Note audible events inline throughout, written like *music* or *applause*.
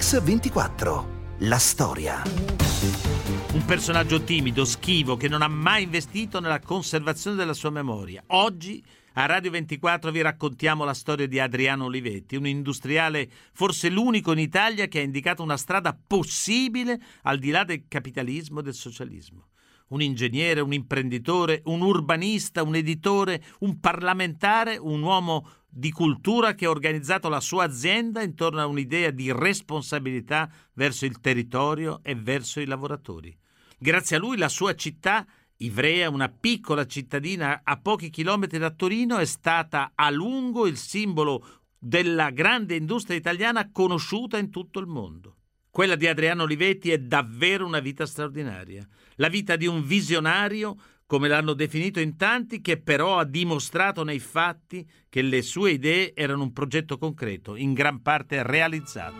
Mix24. La storia. Un personaggio timido, schivo, che non ha mai investito nella conservazione della sua memoria. Oggi a Radio 24 vi raccontiamo la storia di Adriano Olivetti, un industriale forse l'unico in Italia che ha indicato una strada possibile al di là del capitalismo e del socialismo un ingegnere, un imprenditore, un urbanista, un editore, un parlamentare, un uomo di cultura che ha organizzato la sua azienda intorno a un'idea di responsabilità verso il territorio e verso i lavoratori. Grazie a lui la sua città, Ivrea, una piccola cittadina a pochi chilometri da Torino, è stata a lungo il simbolo della grande industria italiana conosciuta in tutto il mondo. Quella di Adriano Olivetti è davvero una vita straordinaria, la vita di un visionario come l'hanno definito in tanti, che però ha dimostrato nei fatti che le sue idee erano un progetto concreto, in gran parte realizzato.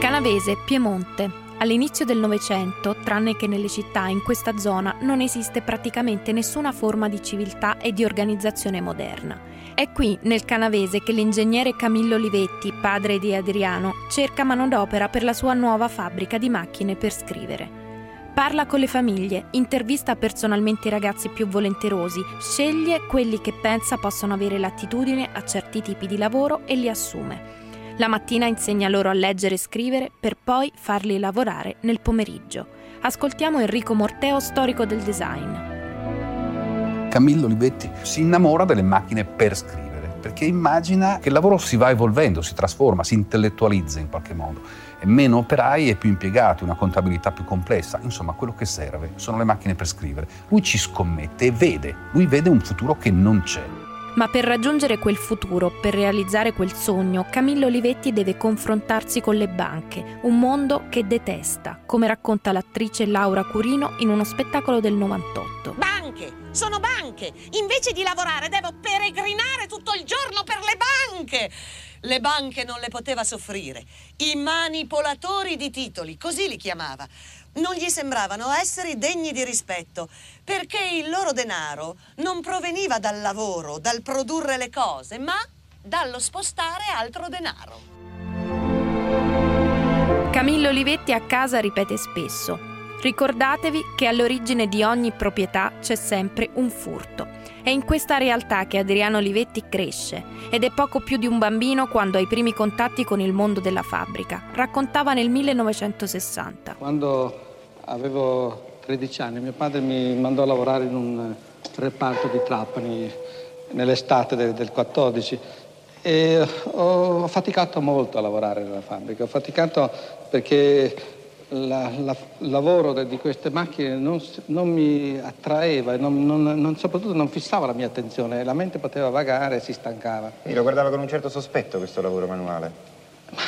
Canavese, Piemonte. All'inizio del Novecento, tranne che nelle città, in questa zona non esiste praticamente nessuna forma di civiltà e di organizzazione moderna. È qui, nel Canavese, che l'ingegnere Camillo Olivetti, padre di Adriano, cerca manodopera per la sua nuova fabbrica di macchine per scrivere. Parla con le famiglie, intervista personalmente i ragazzi più volenterosi, sceglie quelli che pensa possono avere l'attitudine a certi tipi di lavoro e li assume. La mattina insegna loro a leggere e scrivere per poi farli lavorare nel pomeriggio. Ascoltiamo Enrico Morteo, storico del design. Camillo Olivetti si innamora delle macchine per scrivere, perché immagina che il lavoro si va evolvendo, si trasforma, si intellettualizza in qualche modo meno operai e più impiegati, una contabilità più complessa, insomma quello che serve sono le macchine per scrivere. Lui ci scommette e vede, lui vede un futuro che non c'è. Ma per raggiungere quel futuro, per realizzare quel sogno, Camillo Olivetti deve confrontarsi con le banche, un mondo che detesta, come racconta l'attrice Laura Curino in uno spettacolo del 98. Banche! Sono banche! Invece di lavorare devo peregrinare tutto il giorno per le banche! Le banche non le poteva soffrire. I manipolatori di titoli, così li chiamava. Non gli sembravano esseri degni di rispetto, perché il loro denaro non proveniva dal lavoro, dal produrre le cose, ma dallo spostare altro denaro. Camillo Olivetti a casa ripete spesso, ricordatevi che all'origine di ogni proprietà c'è sempre un furto. È in questa realtà che Adriano Olivetti cresce ed è poco più di un bambino quando ha i primi contatti con il mondo della fabbrica. Raccontava nel 1960. Quando avevo 13 anni mio padre mi mandò a lavorare in un reparto di Trapani nell'estate del, del 14 e ho faticato molto a lavorare nella fabbrica, ho faticato perché la, la, il lavoro di queste macchine non, non mi attraeva e soprattutto non fissava la mia attenzione, la mente poteva vagare e si stancava. Quindi lo guardava con un certo sospetto questo lavoro manuale?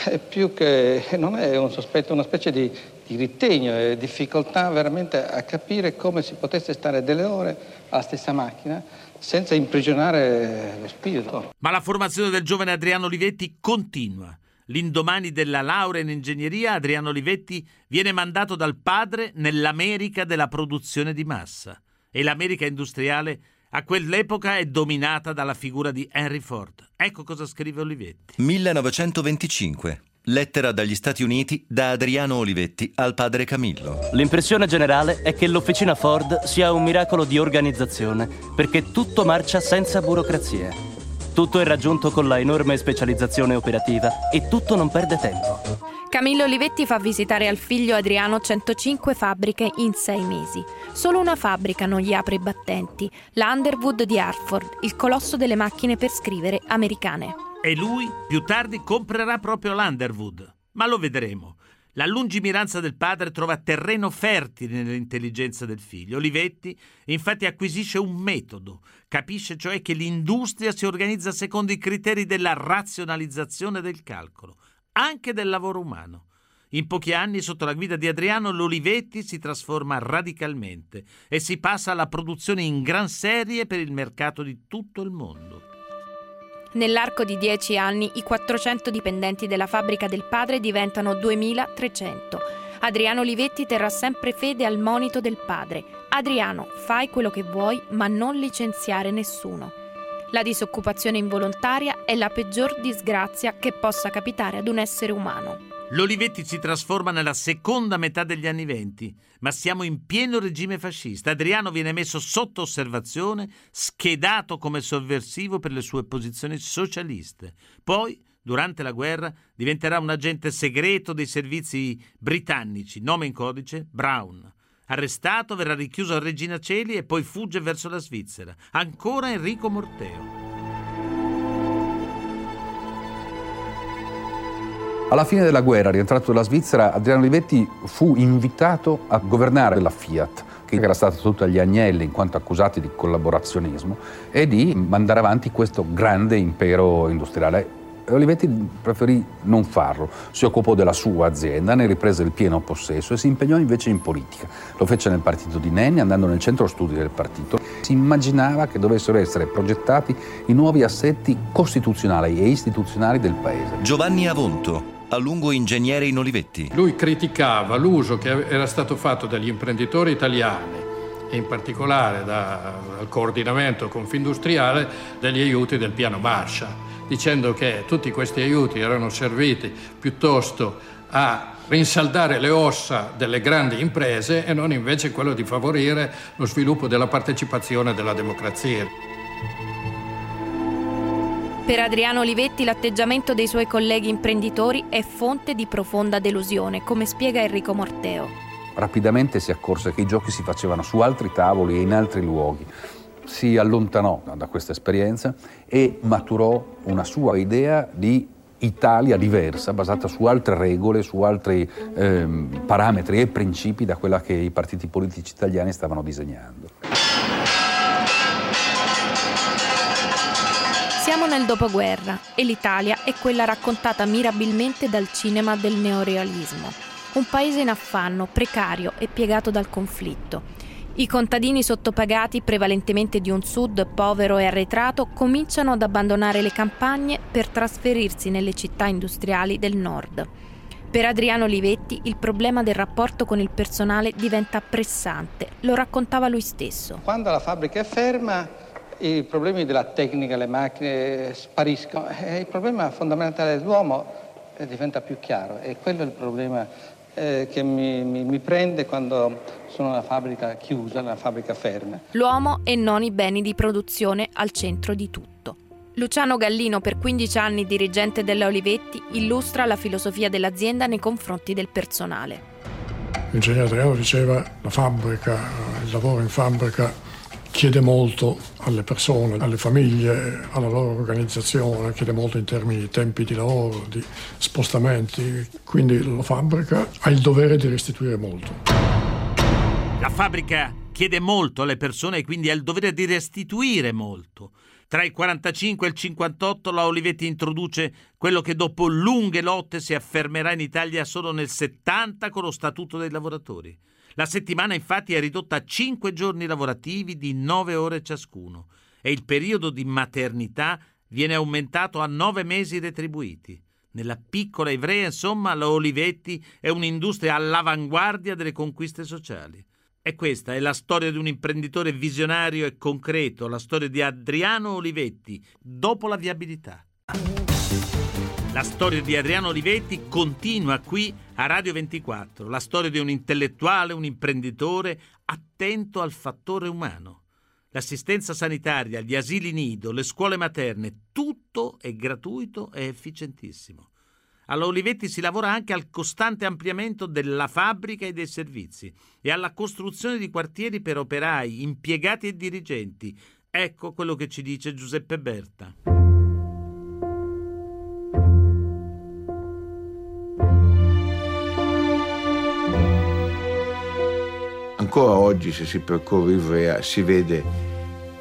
È più che, non è un sospetto, è una specie di, di ritegno e difficoltà veramente a capire come si potesse stare delle ore alla stessa macchina senza imprigionare lo spirito. Ma la formazione del giovane Adriano Olivetti continua. L'indomani della laurea in ingegneria, Adriano Olivetti viene mandato dal padre nell'America della produzione di massa. E l'America industriale a quell'epoca è dominata dalla figura di Henry Ford. Ecco cosa scrive Olivetti. 1925. Lettera dagli Stati Uniti da Adriano Olivetti al padre Camillo. L'impressione generale è che l'officina Ford sia un miracolo di organizzazione, perché tutto marcia senza burocrazie. Tutto è raggiunto con la enorme specializzazione operativa e tutto non perde tempo. Camillo Olivetti fa visitare al figlio Adriano 105 fabbriche in sei mesi. Solo una fabbrica non gli apre i battenti, la Underwood di Hartford, il colosso delle macchine per scrivere americane. E lui più tardi comprerà proprio l'Underwood. Ma lo vedremo. La lungimiranza del padre trova terreno fertile nell'intelligenza del figlio. Olivetti infatti acquisisce un metodo, capisce cioè che l'industria si organizza secondo i criteri della razionalizzazione del calcolo, anche del lavoro umano. In pochi anni, sotto la guida di Adriano, l'Olivetti si trasforma radicalmente e si passa alla produzione in gran serie per il mercato di tutto il mondo. Nell'arco di dieci anni i 400 dipendenti della fabbrica del padre diventano 2300. Adriano Olivetti terrà sempre fede al monito del padre. Adriano, fai quello che vuoi, ma non licenziare nessuno. La disoccupazione involontaria è la peggior disgrazia che possa capitare ad un essere umano. L'Olivetti si trasforma nella seconda metà degli anni venti, ma siamo in pieno regime fascista. Adriano viene messo sotto osservazione, schedato come sovversivo per le sue posizioni socialiste. Poi, durante la guerra, diventerà un agente segreto dei servizi britannici, nome in codice Brown. Arrestato, verrà richiuso a Regina Celi e poi fugge verso la Svizzera. Ancora Enrico Morteo. Alla fine della guerra, rientrato dalla Svizzera, Adriano Olivetti fu invitato a governare la Fiat, che era stata tutta agli agnelli in quanto accusati di collaborazionismo, e di mandare avanti questo grande impero industriale. Olivetti preferì non farlo, si occupò della sua azienda, ne riprese il pieno possesso e si impegnò invece in politica. Lo fece nel partito di Nenni, andando nel centro studi del partito. Si immaginava che dovessero essere progettati i nuovi assetti costituzionali e istituzionali del paese. Giovanni Avonto, a lungo ingegnere in Olivetti. Lui criticava l'uso che era stato fatto dagli imprenditori italiani e in particolare da, dal coordinamento confindustriale degli aiuti del piano Marshall, dicendo che tutti questi aiuti erano serviti piuttosto a rinsaldare le ossa delle grandi imprese e non invece quello di favorire lo sviluppo della partecipazione della democrazia. Per Adriano Olivetti l'atteggiamento dei suoi colleghi imprenditori è fonte di profonda delusione, come spiega Enrico Morteo. Rapidamente si accorse che i giochi si facevano su altri tavoli e in altri luoghi. Si allontanò da questa esperienza e maturò una sua idea di Italia diversa, basata su altre regole, su altri ehm, parametri e principi da quella che i partiti politici italiani stavano disegnando. Siamo nel dopoguerra e l'Italia è quella raccontata mirabilmente dal cinema del neorealismo. Un paese in affanno, precario e piegato dal conflitto. I contadini sottopagati, prevalentemente di un sud povero e arretrato, cominciano ad abbandonare le campagne per trasferirsi nelle città industriali del nord. Per Adriano Olivetti il problema del rapporto con il personale diventa pressante, lo raccontava lui stesso. Quando la fabbrica è ferma, i problemi della tecnica, le macchine spariscono e il problema fondamentale dell'uomo eh, diventa più chiaro e quello è il problema eh, che mi, mi, mi, prende quando sono una fabbrica chiusa, una fabbrica ferma. L'uomo e non i beni di produzione al centro di tutto. Luciano Gallino, per 15 anni dirigente della Olivetti, illustra la filosofia dell'azienda nei confronti del personale. L'ingegnere Adriano diceva la fabbrica, il lavoro in fabbrica chiede molto alle persone, alle famiglie, alla loro organizzazione, chiede molto in termini di tempi di lavoro, di spostamenti, quindi la fabbrica ha il dovere di restituire molto. La fabbrica chiede molto alle persone e quindi ha il dovere di restituire molto. Tra il 45 e il 58 la Olivetti introduce quello che dopo lunghe lotte si affermerà in Italia solo nel 70 con lo Statuto dei lavoratori. La settimana infatti è ridotta a 5 giorni lavorativi di 9 ore ciascuno e il periodo di maternità viene aumentato a 9 mesi retribuiti. Nella piccola Ivrea, insomma, la Olivetti è un'industria all'avanguardia delle conquiste sociali. E questa è la storia di un imprenditore visionario e concreto, la storia di Adriano Olivetti, dopo la viabilità. La storia di Adriano Olivetti continua qui a Radio 24, la storia di un intellettuale, un imprenditore attento al fattore umano. L'assistenza sanitaria, gli asili nido, le scuole materne, tutto è gratuito e efficientissimo. Alla Olivetti si lavora anche al costante ampliamento della fabbrica e dei servizi e alla costruzione di quartieri per operai, impiegati e dirigenti. Ecco quello che ci dice Giuseppe Berta. Ancora oggi se si percorre Ivrea si vede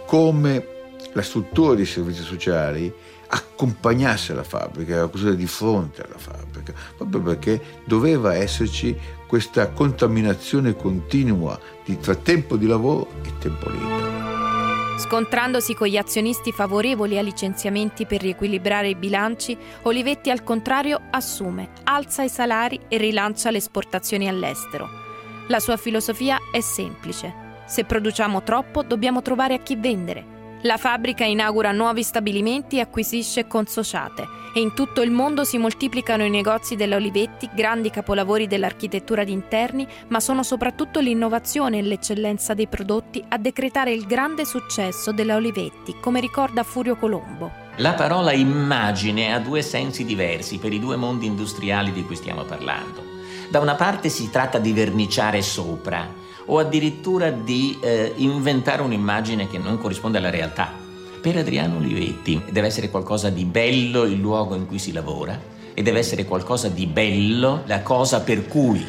come la struttura dei servizi sociali accompagnasse la fabbrica, era costruita di fronte alla fabbrica, proprio perché doveva esserci questa contaminazione continua di, tra tempo di lavoro e tempo libero. Scontrandosi con gli azionisti favorevoli a licenziamenti per riequilibrare i bilanci, Olivetti al contrario assume, alza i salari e rilancia le esportazioni all'estero. La sua filosofia è semplice. Se produciamo troppo dobbiamo trovare a chi vendere. La fabbrica inaugura nuovi stabilimenti e acquisisce consociate e in tutto il mondo si moltiplicano i negozi della Olivetti, grandi capolavori dell'architettura di interni, ma sono soprattutto l'innovazione e l'eccellenza dei prodotti a decretare il grande successo della Olivetti, come ricorda Furio Colombo. La parola immagine ha due sensi diversi per i due mondi industriali di cui stiamo parlando. Da una parte si tratta di verniciare sopra, o addirittura di eh, inventare un'immagine che non corrisponde alla realtà. Per Adriano Olivetti deve essere qualcosa di bello il luogo in cui si lavora e deve essere qualcosa di bello la cosa per cui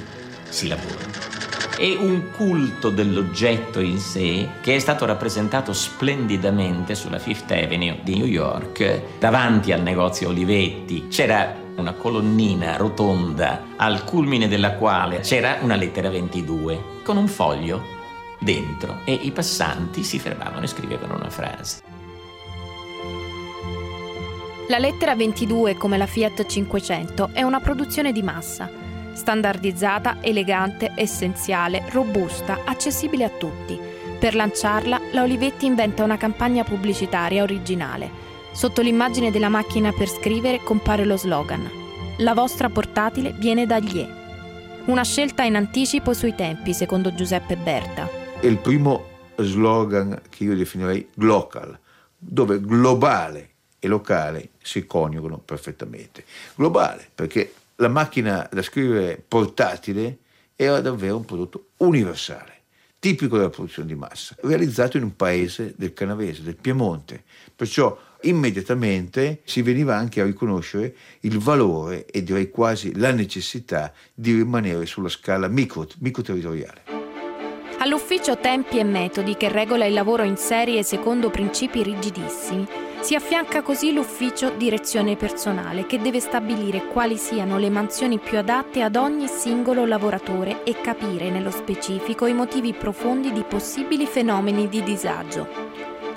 si lavora. È un culto dell'oggetto in sé che è stato rappresentato splendidamente sulla Fifth Avenue di New York, davanti al negozio Olivetti. C'era una colonnina rotonda al culmine della quale c'era una lettera 22 con un foglio dentro e i passanti si fermavano e scrivevano una frase. La lettera 22, come la Fiat 500, è una produzione di massa, standardizzata, elegante, essenziale, robusta, accessibile a tutti. Per lanciarla, la Olivetti inventa una campagna pubblicitaria originale Sotto l'immagine della macchina per scrivere compare lo slogan La vostra portatile viene da Glie. Una scelta in anticipo sui tempi, secondo Giuseppe Berta. Il primo slogan che io definirei glocal, dove globale e locale si coniugano perfettamente. Globale, perché la macchina da scrivere portatile era davvero un prodotto universale tipico della produzione di massa, realizzato in un paese del Canavese, del Piemonte. Perciò immediatamente si veniva anche a riconoscere il valore e direi quasi la necessità di rimanere sulla scala micro, microterritoriale. All'ufficio Tempi e Metodi, che regola il lavoro in serie secondo principi rigidissimi, si affianca così l'ufficio Direzione Personale, che deve stabilire quali siano le mansioni più adatte ad ogni singolo lavoratore e capire nello specifico i motivi profondi di possibili fenomeni di disagio.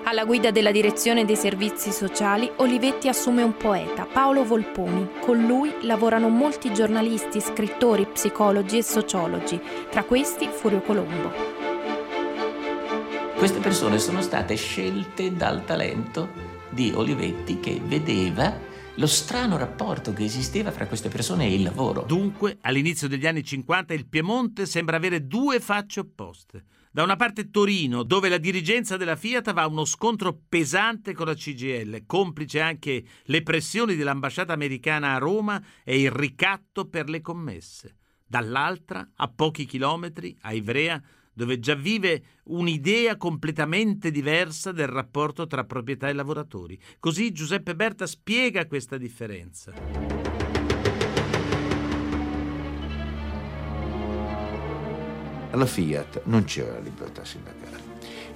Alla guida della direzione dei servizi sociali, Olivetti assume un poeta, Paolo Volponi. Con lui lavorano molti giornalisti, scrittori, psicologi e sociologi, tra questi Furio Colombo. Queste persone sono state scelte dal talento di Olivetti che vedeva lo strano rapporto che esisteva fra queste persone e il lavoro. Dunque, all'inizio degli anni 50 il Piemonte sembra avere due facce opposte. Da una parte Torino, dove la dirigenza della Fiat va a uno scontro pesante con la CGL, complice anche le pressioni dell'ambasciata americana a Roma e il ricatto per le commesse. Dall'altra, a pochi chilometri, a Ivrea, dove già vive un'idea completamente diversa del rapporto tra proprietà e lavoratori. Così Giuseppe Berta spiega questa differenza. Alla Fiat non c'era la libertà sindacale,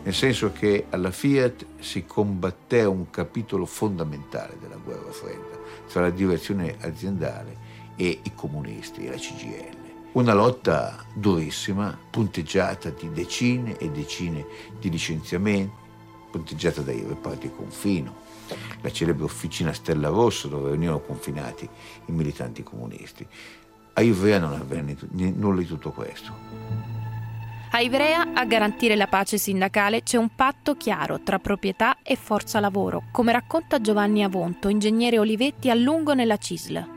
nel senso che alla Fiat si combatté un capitolo fondamentale della guerra fredda tra la direzione aziendale e i comunisti la CGL. Una lotta durissima, punteggiata di decine e decine di licenziamenti, punteggiata dai reparti confino, la celebre officina Stella Rosso dove venivano confinati i militanti comunisti. A Ivrea non avvenne nulla di tutto questo. A Ivrea, a garantire la pace sindacale, c'è un patto chiaro tra proprietà e forza lavoro, come racconta Giovanni Avonto, ingegnere Olivetti a lungo nella CISL.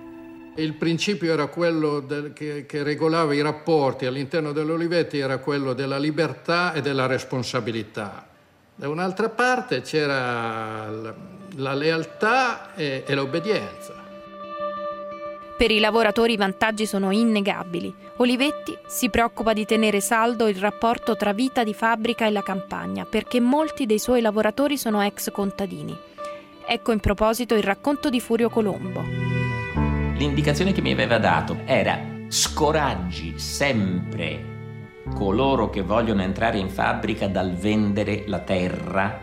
Il principio era quello del, che, che, regolava i rapporti all'interno dell'Olivetti, era quello della libertà e della responsabilità. Da un'altra parte c'era la, la lealtà e, e l'obbedienza. Per i lavoratori i vantaggi sono innegabili. Olivetti si preoccupa di tenere saldo il rapporto tra vita di fabbrica e la campagna, perché molti dei suoi lavoratori sono ex contadini. Ecco in proposito il racconto di Furio Colombo. L'indicazione che mi aveva dato era scoraggi sempre coloro che vogliono entrare in fabbrica dal vendere la terra,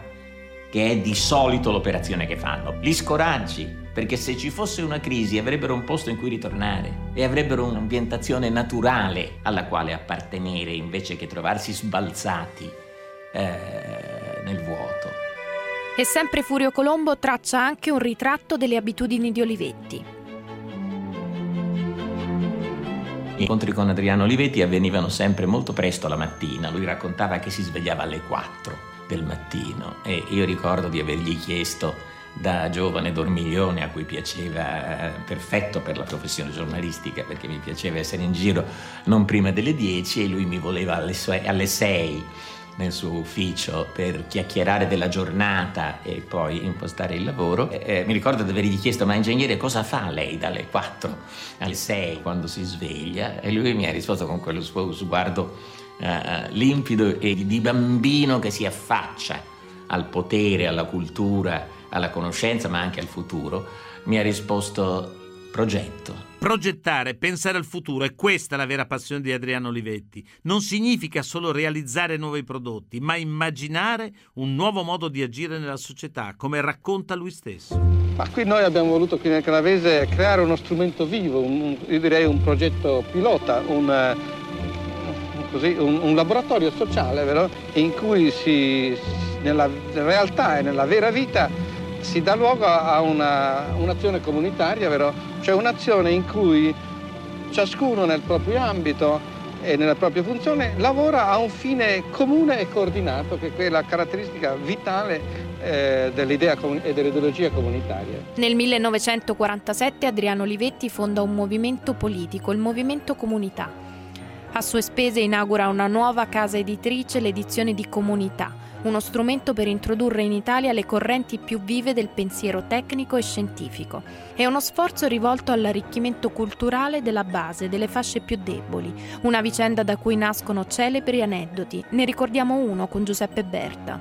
che è di solito l'operazione che fanno. Li scoraggi perché se ci fosse una crisi avrebbero un posto in cui ritornare e avrebbero un'ambientazione naturale alla quale appartenere invece che trovarsi sbalzati eh, nel vuoto. E sempre Furio Colombo traccia anche un ritratto delle abitudini di Olivetti. Gli incontri con Adriano Olivetti avvenivano sempre molto presto la mattina. Lui raccontava che si svegliava alle 4 del mattino e io ricordo di avergli chiesto da giovane dormiglione a cui piaceva, eh, perfetto per la professione giornalistica, perché mi piaceva essere in giro non prima delle 10 e lui mi voleva alle, sue, alle 6 nel suo ufficio per chiacchierare della giornata e poi impostare il lavoro. Eh, mi ricordo di avergli chiesto: Ma ingegnere, cosa fa lei dalle 4 alle 6 quando si sveglia? E lui mi ha risposto con quello suo sguardo eh, limpido e di bambino che si affaccia al potere, alla cultura, alla conoscenza, ma anche al futuro. Mi ha risposto: Progetto. Progettare, pensare al futuro, è questa la vera passione di Adriano Olivetti. Non significa solo realizzare nuovi prodotti, ma immaginare un nuovo modo di agire nella società, come racconta lui stesso. Ma qui noi abbiamo voluto qui nel Canavese creare uno strumento vivo, un, io direi un progetto pilota, un, eh, così, un, un laboratorio sociale, vero? in cui si, nella realtà e nella vera vita si dà luogo a una, un'azione comunitaria, vero? cioè un'azione in cui ciascuno nel proprio ambito e nella propria funzione lavora a un fine comune e coordinato, che è quella caratteristica vitale eh, dell'idea e dell'ideologia comunitaria. Nel 1947 Adriano Olivetti fonda un movimento politico, il Movimento Comunità. A sue spese inaugura una nuova casa editrice, l'edizione di Comunità, uno strumento per introdurre in Italia le correnti più vive del pensiero tecnico e scientifico. È uno sforzo rivolto all'arricchimento culturale della base, delle fasce più deboli, una vicenda da cui nascono celebri aneddoti. Ne ricordiamo uno con Giuseppe Berta.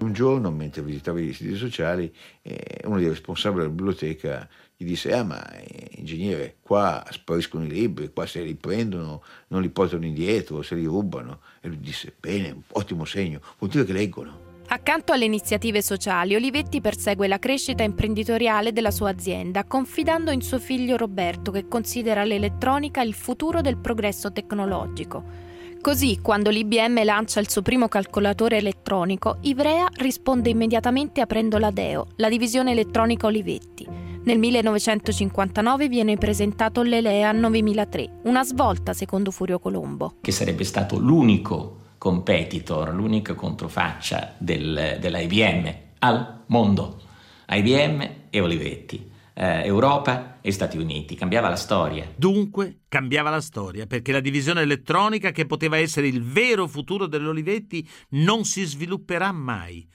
Un giorno, mentre visitavo i siti sociali, eh, uno dei responsabili della biblioteca gli disse, ah ma eh, ingegnere, qua spariscono i libri, qua se li prendono non li portano indietro, se li rubano. E lui disse, bene, ottimo segno, vuol dire che leggono. Accanto alle iniziative sociali, Olivetti persegue la crescita imprenditoriale della sua azienda, confidando in suo figlio Roberto, che considera l'elettronica il futuro del progresso tecnologico. Così, quando l'IBM lancia il suo primo calcolatore elettronico, Ivrea risponde immediatamente aprendo la DEO, la divisione elettronica Olivetti. Nel 1959 viene presentato l'Elea 9003, una svolta secondo Furio Colombo. Che sarebbe stato l'unico competitor, l'unica controfaccia del, dell'IBM al mondo. IBM e Olivetti. Eh, Europa e Stati Uniti, cambiava la storia. Dunque cambiava la storia, perché la divisione elettronica, che poteva essere il vero futuro dell'Olivetti, non si svilupperà mai.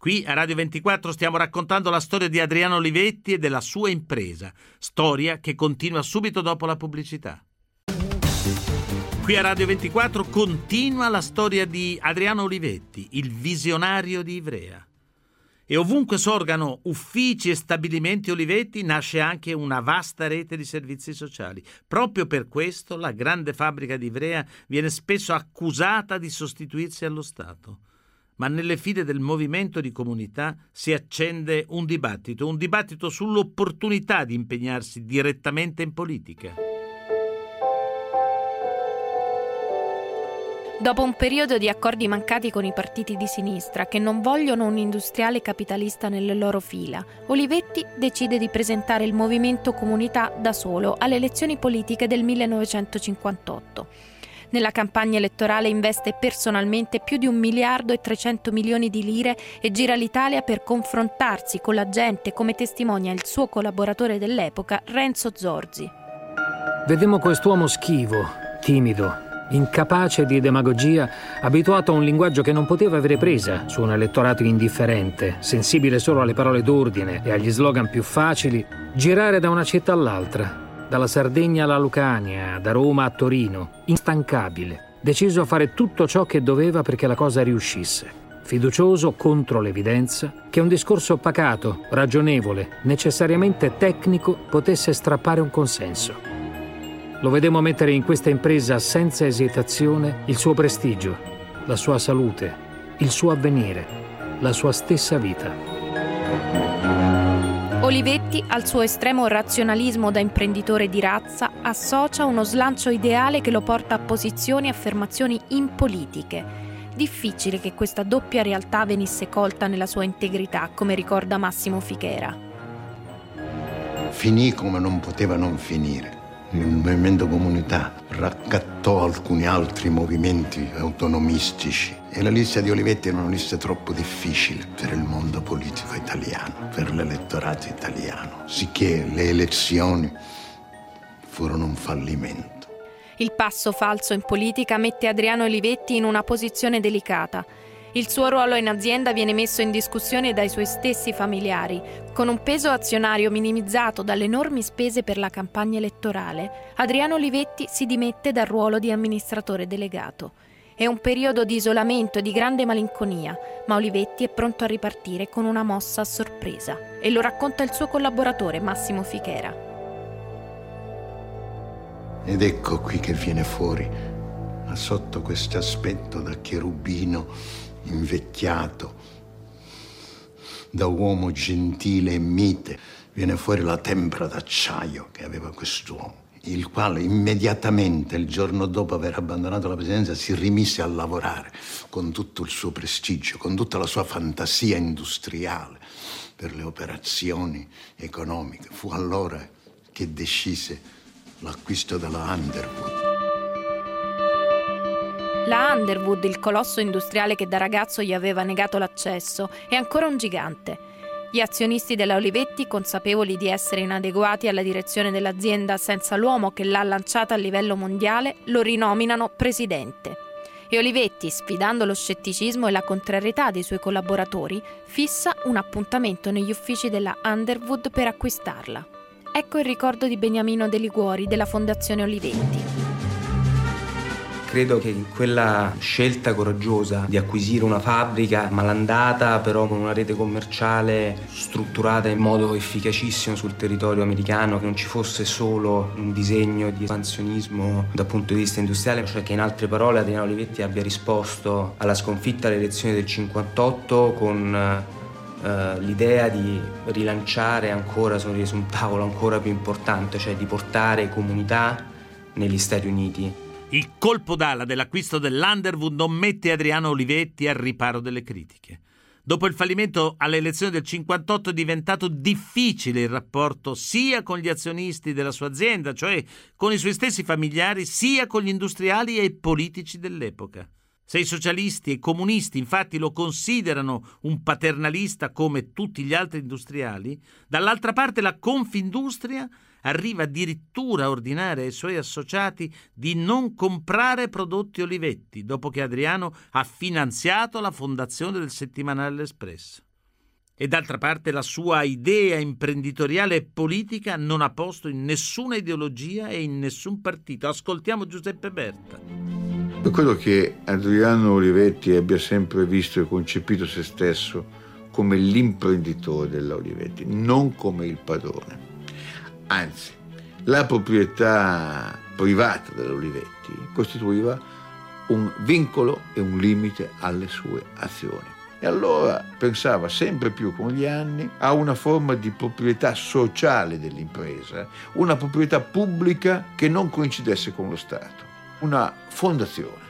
Qui a Radio 24 stiamo raccontando la storia di Adriano Olivetti e della sua impresa, storia che continua subito dopo la pubblicità. Qui a Radio 24 continua la storia di Adriano Olivetti, il visionario di Ivrea. E ovunque sorgano uffici e stabilimenti Olivetti nasce anche una vasta rete di servizi sociali. Proprio per questo la grande fabbrica di Ivrea viene spesso accusata di sostituirsi allo Stato ma nelle file del movimento di comunità si accende un dibattito, un dibattito sull'opportunità di impegnarsi direttamente in politica. Dopo un periodo di accordi mancati con i partiti di sinistra che non vogliono un industriale capitalista nelle loro fila, Olivetti decide di presentare il movimento comunità da solo alle elezioni politiche del 1958. Nella campagna elettorale investe personalmente più di un miliardo e 300 milioni di lire e gira l'Italia per confrontarsi con la gente, come testimonia il suo collaboratore dell'epoca, Renzo Zorzi. Vedemmo quest'uomo schivo, timido, incapace di demagogia, abituato a un linguaggio che non poteva avere presa su un elettorato indifferente, sensibile solo alle parole d'ordine e agli slogan più facili, girare da una città all'altra, dalla Sardegna alla Lucania, da Roma a Torino, instancabile, deciso a fare tutto ciò che doveva perché la cosa riuscisse. Fiducioso contro l'evidenza che un discorso pacato, ragionevole, necessariamente tecnico potesse strappare un consenso. Lo vedemmo mettere in questa impresa senza esitazione il suo prestigio, la sua salute, il suo avvenire, la sua stessa vita. Olivetti, al suo estremo razionalismo da imprenditore di razza, associa uno slancio ideale che lo porta a posizioni e affermazioni impolitiche. Difficile che questa doppia realtà venisse colta nella sua integrità, come ricorda Massimo Fichera. Finì come non poteva non finire. Il movimento comunità raccattò alcuni altri movimenti autonomistici e la lista di Olivetti era una lista troppo difficile per il mondo politico italiano, per l'elettorato italiano, sicché le elezioni furono un fallimento. Il passo falso in politica mette Adriano Olivetti in una posizione delicata. Il suo ruolo in azienda viene messo in discussione dai suoi stessi familiari. Con un peso azionario minimizzato dalle enormi spese per la campagna elettorale, Adriano Olivetti si dimette dal ruolo di amministratore delegato. È un periodo di isolamento e di grande malinconia, ma Olivetti è pronto a ripartire con una mossa a sorpresa e lo racconta il suo collaboratore Massimo Fichera. Ed ecco qui che viene fuori, sotto questo aspetto da cherubino invecchiato, da uomo gentile e mite, viene fuori la tempra d'acciaio che aveva quest'uomo, il quale immediatamente, il giorno dopo aver abbandonato la presidenza, si rimise a lavorare con tutto il suo prestigio, con tutta la sua fantasia industriale per le operazioni economiche. Fu allora che decise l'acquisto della Underwood. La Underwood, il colosso industriale che da ragazzo gli aveva negato l'accesso, è ancora un gigante. Gli azionisti della Olivetti, consapevoli di essere inadeguati alla direzione dell'azienda senza l'uomo che l'ha lanciata a livello mondiale, lo rinominano presidente. E Olivetti, sfidando lo scetticismo e la contrarietà dei suoi collaboratori, fissa un appuntamento negli uffici della Underwood per acquistarla. Ecco il ricordo di Beniamino De Liguori della Fondazione Olivetti. Credo che quella scelta coraggiosa di acquisire una fabbrica malandata, però con una rete commerciale strutturata in modo efficacissimo sul territorio americano, che non ci fosse solo un disegno di espansionismo dal punto di vista industriale, cioè che in altre parole Adriano Olivetti abbia risposto alla sconfitta alle elezioni del 58 con Uh, l'idea di rilanciare ancora su un tavolo ancora più importante, cioè di portare comunità negli Stati Uniti. Il colpo d'ala dell'acquisto dell'Underwood non mette Adriano Olivetti al riparo delle critiche. Dopo il fallimento alle elezioni del 58 è diventato difficile il rapporto sia con gli azionisti della sua azienda, cioè con i suoi stessi familiari, sia con gli industriali e i politici dell'epoca. Se i socialisti e i comunisti infatti lo considerano un paternalista come tutti gli altri industriali, dall'altra parte la Confindustria arriva addirittura a ordinare ai suoi associati di non comprare prodotti Olivetti, dopo che Adriano ha finanziato la fondazione del settimanale L'Espresso. E d'altra parte la sua idea imprenditoriale e politica non ha posto in nessuna ideologia e in nessun partito. Ascoltiamo Giuseppe Berta. Io credo che Adriano Olivetti abbia sempre visto e concepito se stesso come l'imprenditore della Olivetti, non come il padrone. Anzi, la proprietà privata della Olivetti costituiva un vincolo e un limite alle sue azioni. E allora pensava sempre più con gli anni a una forma di proprietà sociale dell'impresa, una proprietà pubblica che non coincidesse con lo Stato una fondazione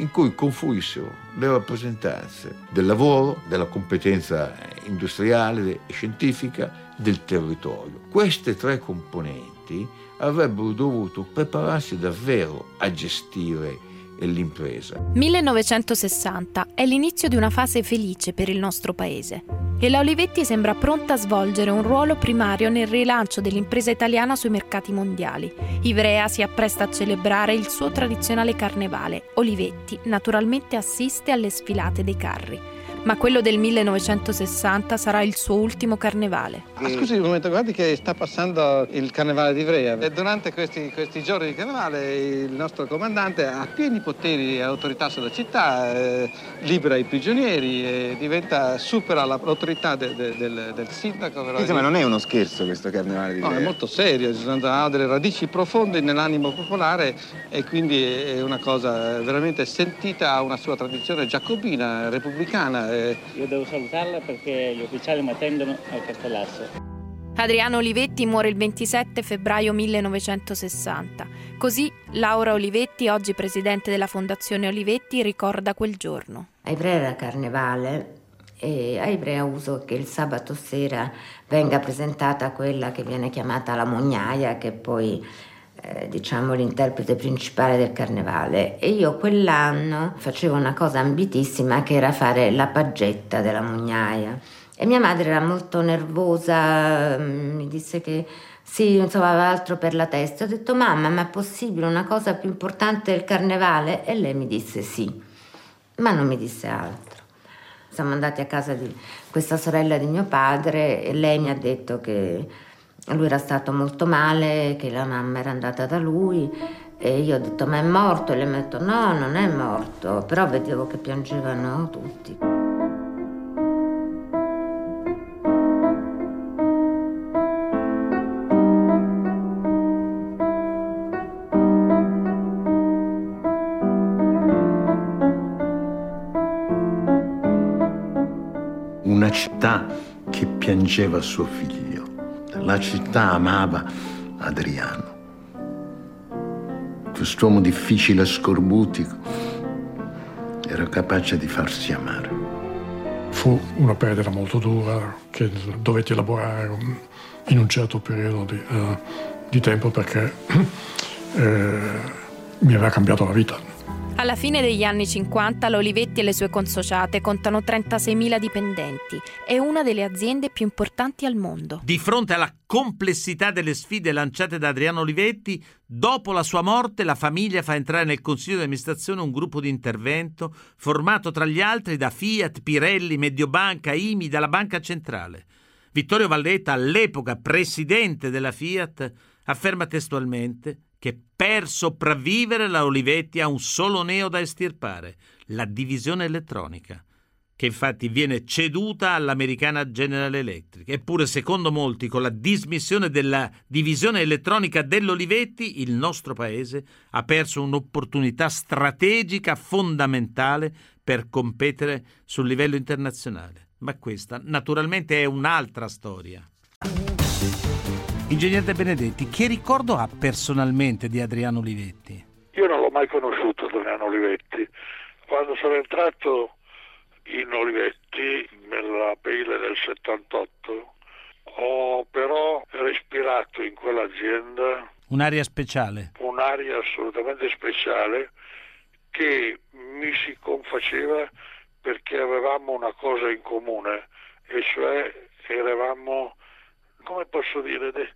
in cui confluissero le rappresentanze del lavoro, della competenza industriale e scientifica, del territorio. Queste tre componenti avrebbero dovuto prepararsi davvero a gestire l'impresa. 1960 è l'inizio di una fase felice per il nostro paese e la Olivetti sembra pronta a svolgere un ruolo primario nel rilancio dell'impresa italiana sui mercati mondiali. Ivrea si appresta a celebrare il suo tradizionale carnevale. Olivetti naturalmente assiste alle sfilate dei carri ma quello del 1960 sarà il suo ultimo carnevale. Ah, scusi un momento, guardi che sta passando il carnevale di Ivrea e durante questi, questi, giorni di carnevale il nostro comandante ha pieni poteri e autorità sulla città, eh, libera i prigionieri e diventa, supera l'autorità de, de, del, del, sindaco. Insomma, non è uno scherzo questo carnevale di Ivrea. No, è molto serio, sono delle radici profonde nell'animo popolare e quindi è una cosa veramente sentita, ha una sua tradizione giacobina, repubblicana eh... Io devo salutarla perché gli ufficiali mi attendono al Castellazzo. Adriano Olivetti muore il 27 febbraio 1960. Così Laura Olivetti, oggi presidente della Fondazione Olivetti, ricorda quel giorno. A Ivrea era carnevale e a Ivrea uso che il sabato sera venga presentata quella che viene chiamata la mognaia, che poi eh, diciamo l'interprete principale del carnevale e io quell'anno facevo una cosa ambitissima che era fare la paggetta della mugnaia e mia madre era molto nervosa, mm, mi disse che sì, insomma, aveva altro per la testa. Ho detto, mamma, ma è possibile una cosa più importante del carnevale? E lei mi disse sì, ma non mi disse altro. Siamo andati a casa di questa sorella di mio padre e lei mi ha detto che lui era stato molto male, che la mamma era andata da lui e io ho detto ma è morto? E lei mi ha detto no, non è morto, però vedevo che piangevano tutti. Città che piangeva suo figlio. La città amava Adriano. Quest'uomo difficile e scorbutico era capace di farsi amare. Fu una perdita molto dura che dovetti elaborare in un certo periodo di, uh, di tempo perché *clears throat* eh, mi aveva cambiato la vita. Alla fine degli anni 50 l'Olivetti e le sue consociate contano 36.000 dipendenti. È una delle aziende più importanti al mondo. Di fronte alla complessità delle sfide lanciate da Adriano Olivetti, dopo la sua morte la famiglia fa entrare nel consiglio di amministrazione un gruppo di intervento formato tra gli altri da Fiat, Pirelli, Mediobanca, IMI, dalla Banca Centrale. Vittorio Valletta, all'epoca presidente della Fiat, afferma testualmente che per sopravvivere la Olivetti ha un solo neo da estirpare, la divisione elettronica, che infatti viene ceduta all'americana General Electric. Eppure, secondo molti, con la dismissione della divisione elettronica dell'Olivetti, il nostro paese ha perso un'opportunità strategica fondamentale per competere sul livello internazionale. Ma questa naturalmente è un'altra storia. Ingegnere De Benedetti, che ricordo ha personalmente di Adriano Olivetti? Io non l'ho mai conosciuto Adriano Olivetti. Quando sono entrato in Olivetti nell'aprile del 78 ho però respirato in quell'azienda un'aria speciale. Un'aria assolutamente speciale che mi si confaceva perché avevamo una cosa in comune e cioè eravamo come posso dire, dei,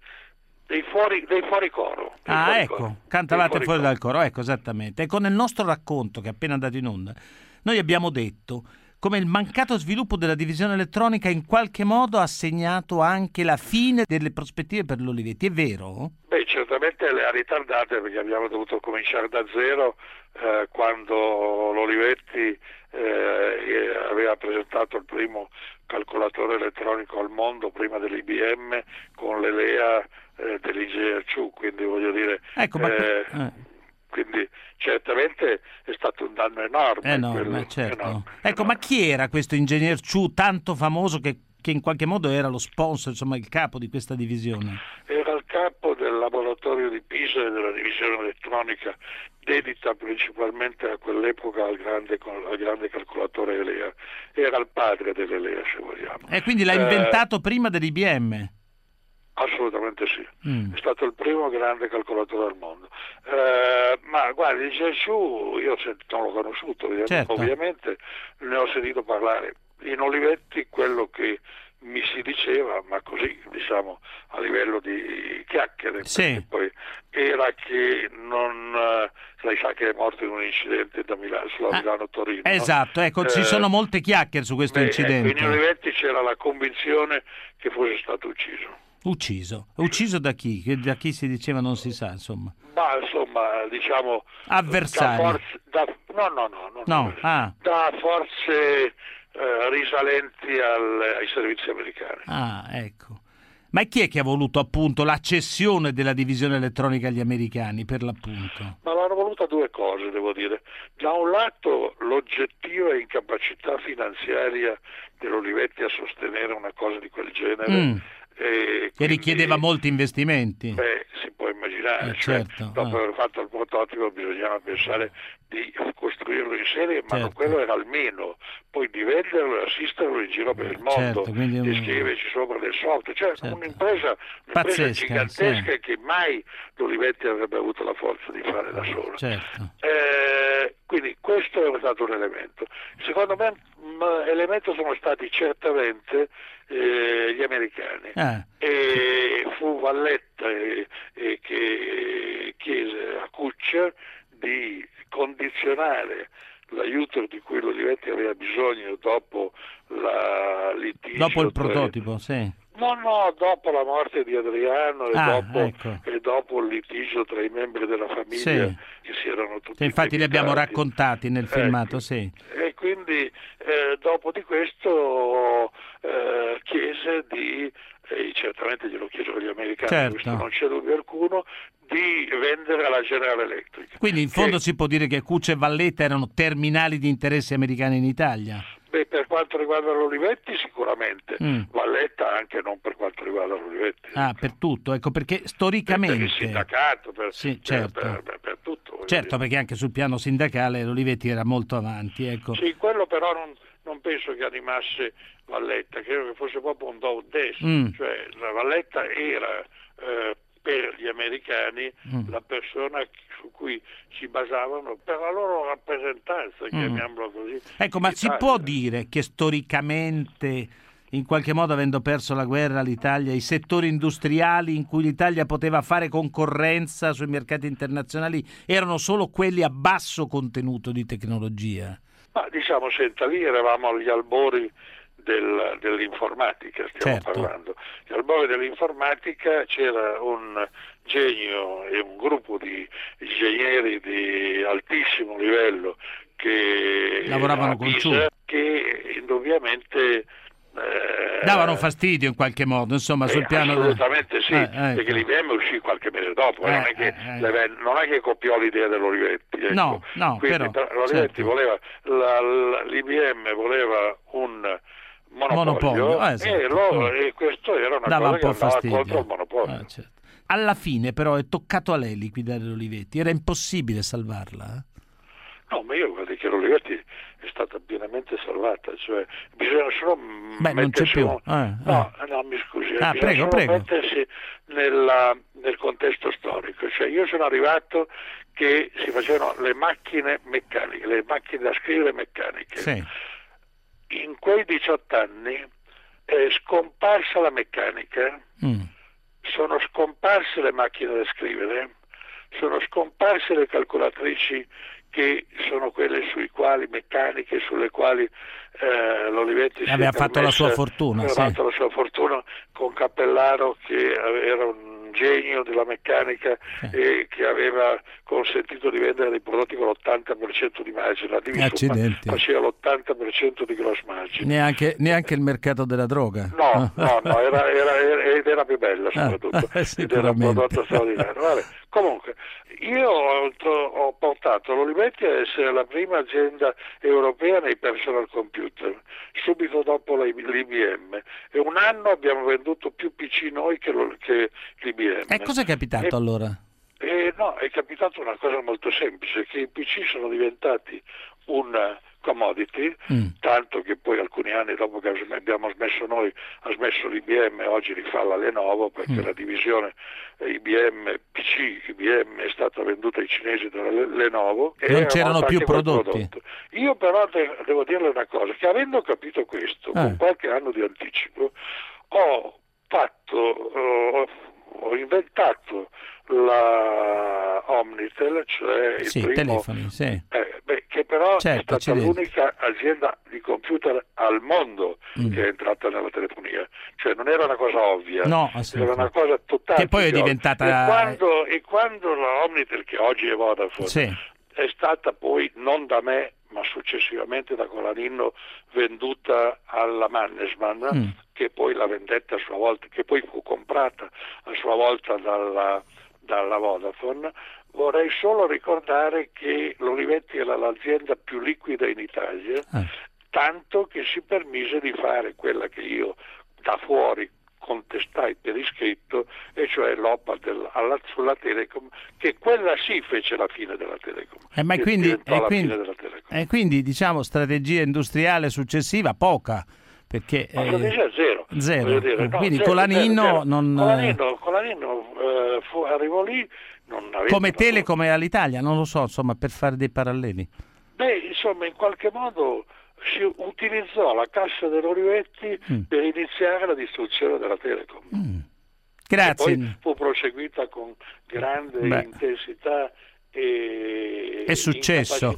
dei, fuori, dei fuori coro. Dei ah, fuori ecco, coro. cantavate fuori, fuori dal coro, ecco, esattamente. Ecco, nel nostro racconto, che è appena andato in onda, noi abbiamo detto come il mancato sviluppo della divisione elettronica in qualche modo ha segnato anche la fine delle prospettive per l'Olivetti, è vero? Beh, certamente le ha ritardate perché abbiamo dovuto cominciare da zero eh, quando l'Olivetti eh, aveva presentato il primo calcolatore elettronico al mondo prima dell'IBM con l'ELEA eh, dell'IGRC, quindi voglio dire... Ecco, ma... Eh, eh. Quindi certamente è stato un danno enorme. Enorme, quello, certo. Enorme, ecco, enorme. ma chi era questo ingegner Ciu tanto famoso che, che, in qualche modo era lo sponsor, insomma il capo di questa divisione? Era il capo laboratorio di Pisa e della divisione elettronica dedita principalmente a quell'epoca al grande, al grande calcolatore Elea. Era il padre dell'Elea, se vogliamo. E quindi l'ha eh, inventato prima dell'IBM? Assolutamente sì, mm. è stato il primo grande calcolatore al mondo. Eh, ma guardi, Gesù io non l'ho conosciuto, certo. ovviamente ne ho sentito parlare. In Olivetti quello che mi si diceva, ma così diciamo a livello di chiacchiere, sì. poi era che non, eh, lei sa che è morto in un incidente da Milano, sulla ah, Milano-Torino. Esatto, ecco, eh, ci sono molte chiacchiere su questo beh, incidente. Ecco, in Olivetti c'era la convinzione che fosse stato ucciso. Ucciso. Ucciso da chi? Da chi si diceva non si sa, insomma. Ma insomma, diciamo... Avversario. Da forze, da, no, no, no. no, no. Ah. Da forze eh, risalenti al, ai servizi americani. Ah, ecco. Ma chi è che ha voluto appunto la cessione della divisione elettronica agli americani, per l'appunto? Ma l'hanno voluta due cose, devo dire. Da un lato l'oggettiva incapacità finanziaria dell'Olivetti a sostenere una cosa di quel genere, mm. E che richiedeva molti investimenti. Beh, si può immaginare, Eh, cioè, certo, dopo eh. aver fatto il prototipo bisognava pensare di costruirlo in serie, ma Certo. quello era almeno, poi di venderlo e assisterlo in giro per il mondo, certo, quindi di un- scriverci sopra del software, cioè un'impresa, un'impresa Pazzesca, gigantesca sì. che mai l'Olivetti avrebbe avuto la forza di fare da solo. Certo. Eh, quindi questo è stato un elemento. Secondo me un elemento sono stati certamente eh, gli americani. Ah, E fu Valletta eh, eh, che chiese a Kutscher di condizionare l'aiuto di cui l'Olivetti aveva bisogno dopo la litigio dopo il prototipo, sì. No, no, dopo la morte di Adriano e, Ah, dopo, ecco. e dopo il litigio tra i membri della famiglia Sì. che si erano tutti Sì, infatti li abbiamo raccontati nel Ecco. filmato, sì. E quindi eh, dopo di questo eh, chiese di, e certamente glielo chiesero gli americani, Certo. questo non c'è dubbio alcuno, di vendere alla General Electric. Quindi in fondo si può dire che Cuccia e Valletta erano terminali di interessi americani in Italia. Beh, per quanto riguarda l'Olivetti sicuramente, Mm. Valletta anche non per quanto riguarda l'Olivetti. Ah, per tutto, ecco, perché Per il storicamente... sindacato, per, Sì, certo. per- per- per tutto. Certo, perché anche sul piano sindacale l'Olivetti era molto avanti, ecco. Sì, quello però non, non penso che animasse Valletta, credo che fosse proprio un do des, Mm. cioè la Valletta era eh, per gli americani Mm. la persona su cui si basavano per la loro rappresentanza, chiamiamola così. Ecco, ma si può dire che storicamente, in qualche modo avendo perso la guerra l'Italia, i settori industriali in cui l'Italia poteva fare concorrenza sui mercati internazionali erano solo quelli a basso contenuto di tecnologia? Ma diciamo, senta, lì eravamo agli albori del- dell'informatica, stiamo Certo. parlando. Agli albori dell'informatica c'era un genio e un gruppo di ingegneri di altissimo livello che Lavoravano con Pisa, che indubbiamente eh, Davano fastidio in qualche modo, insomma, sul eh, piano... Assolutamente sì, Eh, ecco. perché l'IBM uscì qualche mese dopo, eh, non, Eh, è che, eh, eh. non è che copiò l'idea dell'Olivetti. ecco. No, no, Quindi, però, per- l'Olivetti certo. voleva, la- la- l'IBM voleva un monopolio, Monopolio, esatto. e, lo- Mm. e questo era una Dava cosa un che po' andava fastidio. contro il monopolio. Ah, certo. Alla fine però è toccato a lei liquidare l'Olivetti, era impossibile salvarla. No, ma io guardo che l'Olivetti è stata pienamente salvata, cioè bisogna solo Beh, non c'è più. un- Eh, No, no, mi scusi, Ah, bisogna prego, prego. mettersi nella- nel contesto storico, cioè io sono arrivato che si facevano le macchine meccaniche, le macchine da scrivere meccaniche. Sì. In quei 18 anni è scomparsa la meccanica, Mm. sono scomparse le macchine da scrivere, sono scomparse le calcolatrici che sono quelle sui quali meccaniche, sulle quali eh, l'Olivetti si Aveva fatto la sua fortuna, aveva sì. fatto la sua fortuna con Cappellaro che era un genio della meccanica e che aveva consentito di vendere dei prodotti con l'80% di margine, addirittura Accidenti. faceva l'80% di gross margin. Neanche, neanche il mercato della droga. No, no, no, era, era- era- ed era più bella soprattutto, *laughs* Ah, ed era un prodotto straordinario. Vabbè, Comunque, io ho, portato l'Olivetti a essere la prima azienda europea nei personal computer, subito dopo l'IBM, e un anno abbiamo venduto più PC noi che l'IBM. E cosa è capitato E- allora? eh, no, è capitato una cosa molto semplice, che i PC sono diventati un commodity, Mm. tanto che poi alcuni anni dopo che abbiamo smesso noi, ha smesso l'IBM, oggi rifà la Lenovo perché Mm. la divisione eh, IBM PC IBM è stata venduta ai cinesi dalla Le- Lenovo e Non c'erano più prodotti. Io però de- devo dirle una cosa, che avendo capito questo, Eh. con qualche anno di anticipo, ho fatto, eh, ho, inventato la Omnitel, cioè il Sì, primo, telefoni, sì. eh, beh, che però Certo, è stata l'unica azienda di computer al mondo Mm. che è entrata nella telefonia, cioè non era una cosa ovvia, No, era una cosa totale. Che poi è diventata- E quando, e quando la Omnitel, che oggi è Vodafone, Sì. è stata poi non da me ma successivamente da Colaninno venduta alla Mannesmann Mm. che poi la vendetta a sua volta che poi fu comprata a sua volta dalla, dalla Vodafone vorrei solo ricordare che l'Olivetti era l'azienda più liquida in Italia Ah. tanto che si permise di fare quella che io da fuori contestai per iscritto, e cioè l'OPA del, alla, sulla Telecom, che quella sì fece la fine della Telecom. Eh, ma quindi, e quindi, e quindi, diciamo, strategia industriale successiva poca. Perché, ma strategia zero. zero. Dire, no, quindi zero, Colanino zero, zero. non... Colanino, Colanino eh, fu, arrivò lì non come Telecom e all'Italia, non lo so, insomma, per fare dei paralleli. Beh, insomma, in qualche modo si utilizzò la cassa dell'Olivetti mm. per iniziare la distruzione della Telecom. Mm. Grazie. E poi fu proseguita con grande Beh. intensità e È successo.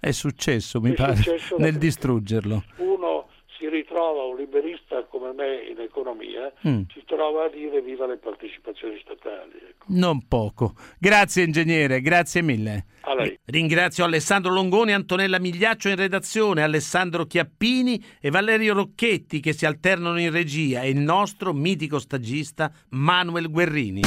È successo, mi È pare, successo nel distruggerlo. Uno si ritrova, un liberista come me in economia, Mm. si trova a dire viva le partecipazioni statali. ecco. Non poco. Grazie ingegnere, grazie mille. Ringrazio Alessandro Longoni, Antonella Migliaccio in redazione, Alessandro Chiappini e Valerio Rocchetti che si alternano in regia e il nostro mitico stagista Manuel Guerrini.